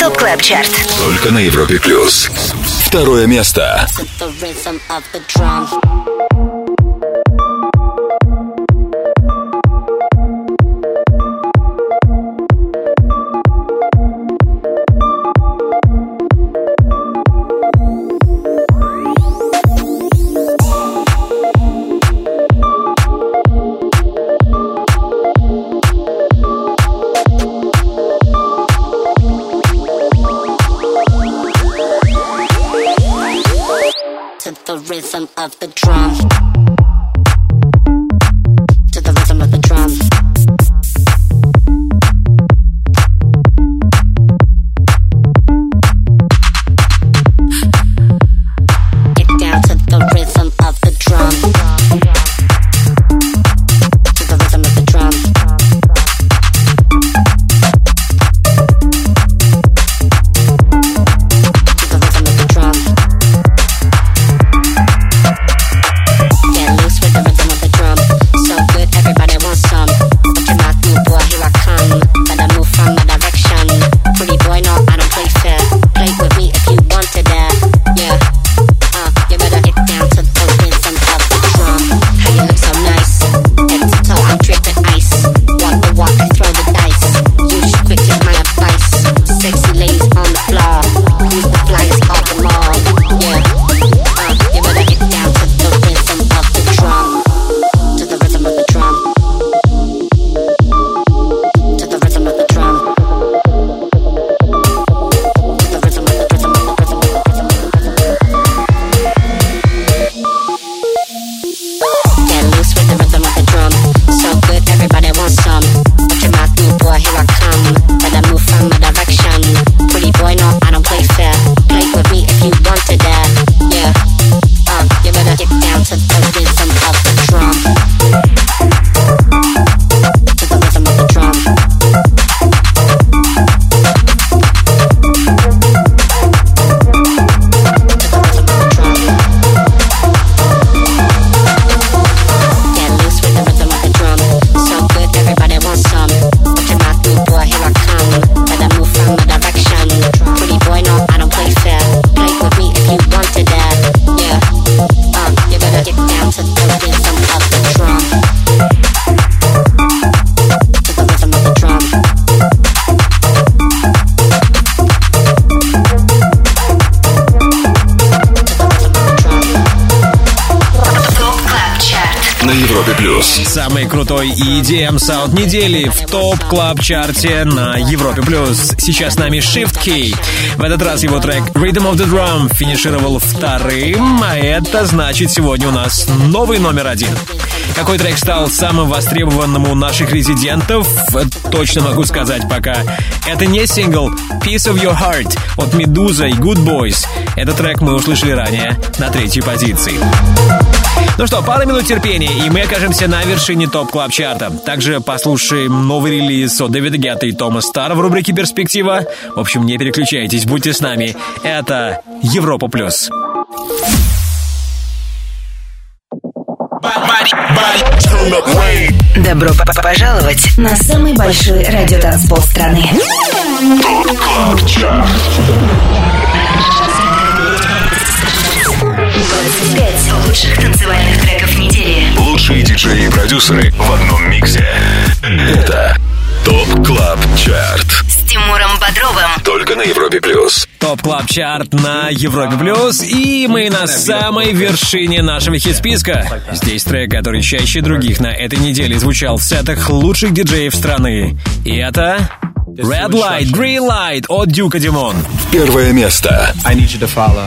Top Club Chart. Только на Европе Плюс. Второе место. В топ клаб чарте на Европе плюс. Сейчас с нами Shift Key. В этот раз его трек Rhythm of the Drum финишировал вторым, а это значит сегодня у нас новый номер один. Какой трек стал самым востребованным у наших резидентов, точно могу сказать пока. Это не сингл Piece of Your Heart от Медуза и Good Boys. Этот трек мы услышали ранее на третьей позиции. Ну что, пара минут терпения, и мы окажемся на вершине топ клаб чарта Также послушаем новый релиз от Дэвида Гетта и Тома Стара в рубрике «Перспектива». В общем, не переключайтесь, будьте с нами. Это Европа Плюс. Добро п- пожаловать на самый большой радиотанцпол страны. ТОП КЛАБ ЧАРТ. 25 лучших танцевальных треков недели. Лучшие диджеи и продюсеры в одном миксе. Это TOP CLUB CHART. С Тимуром Бодровым. Только на Европе плюс. Top Club Chart на Европе Плюс, и мы на самой вершине нашего хит-списка. Здесь трек, который чаще других на этой неделе звучал в сетах лучших диджеев страны. И это Red Light, Green Light от Дюка Дюмон. Первое место. I need you to follow.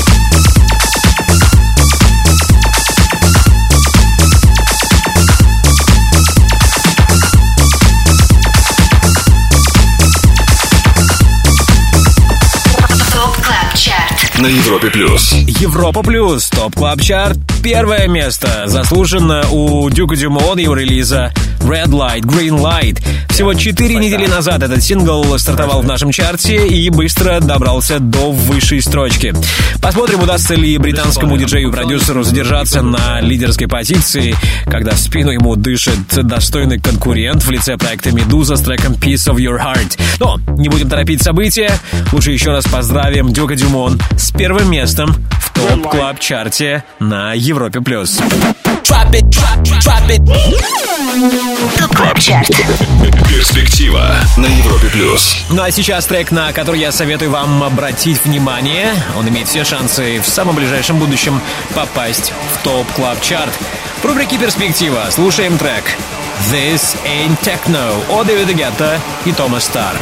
На Европе плюс. Европа Плюс, Top Club Chart, первое место. Заслуженно у Дюка Дюмон его релиза Red Light, Green Light. Всего четыре недели назад этот сингл стартовал в нашем чарте и быстро добрался до высшей строчки. Посмотрим, удастся ли британскому диджею и продюсеру задержаться на лидерской позиции, когда в спину ему дышит достойный конкурент в лице проекта «Медуза» с треком «Piece of Your Heart». Но не будем торопить события. Лучше еще раз поздравим Дюка Дюмон с первым местом в топ клаб чарте на Европе+. плюс. Перспектива на Европе плюс. Ну а сейчас трек, на который я советую вам обратить внимание. Он имеет все шансы в самом ближайшем будущем попасть в топ клаб чарт. В рубрике «Перспектива» слушаем трек «This Ain't Techno» от Дэвида Гетта и Тома Стар.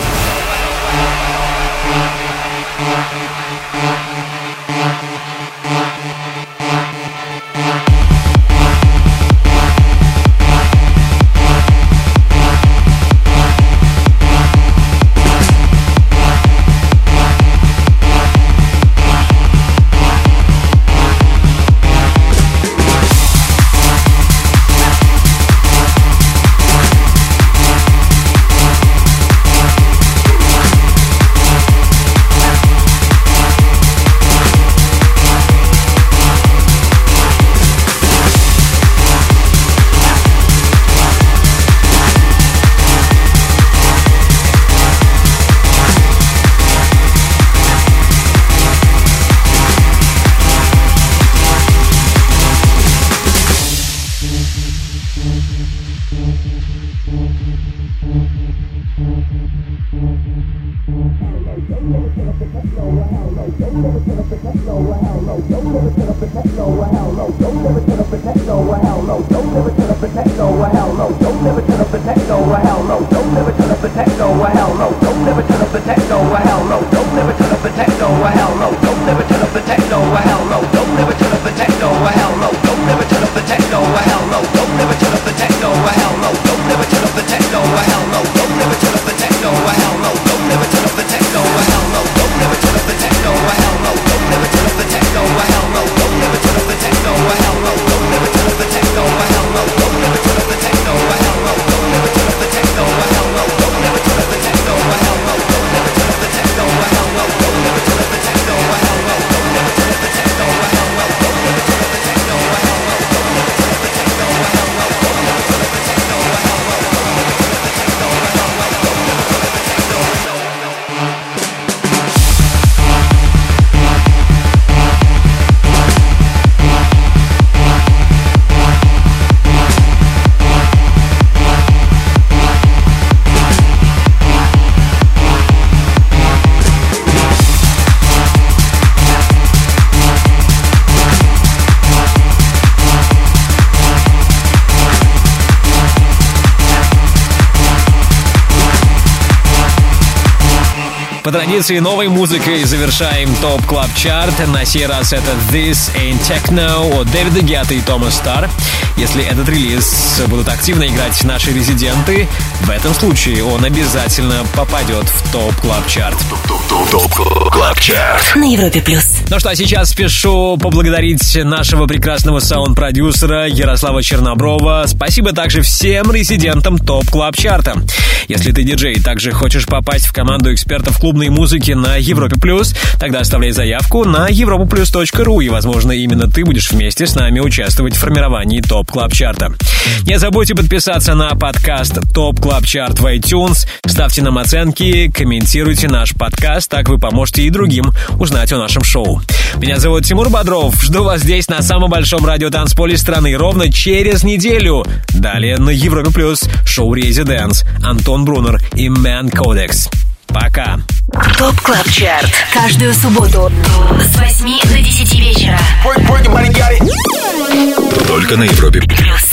По традиции новой музыкой завершаем Top Club Chart. На сей раз это This Ain't Techno от Дэвида Гетта и Тома Стар. Если этот релиз будут активно играть наши резиденты, в этом случае он обязательно попадет в Top Club Chart. Top Club Chart. На Европе плюс. Ну что, а сейчас спешу поблагодарить нашего прекрасного саунд-продюсера Ярослава Черноброва. Спасибо также всем резидентам TOP Club Chart а. Если ты диджей и также хочешь попасть в команду экспертов клубной музыки на Европе Плюс, тогда оставляй заявку на europaplus.ru и, возможно, именно ты будешь вместе с нами участвовать в формировании TOP Club Chart а. Не забудьте подписаться на подкаст TOP Club Chart в iTunes, ставьте нам оценки, комментируйте наш подкаст, так вы поможете и другим узнать о нашем шоу. Меня зовут Тимур Бодров. Жду вас здесь на самом большом радиотанцполе страны ровно через неделю. Далее на Европе Плюс шоу Residance, Антон Брунер и Мэн Кодекс. Пока. TOP Club Chart. Каждую субботу с 8 до 10 вечера. Только на Европе Плюс.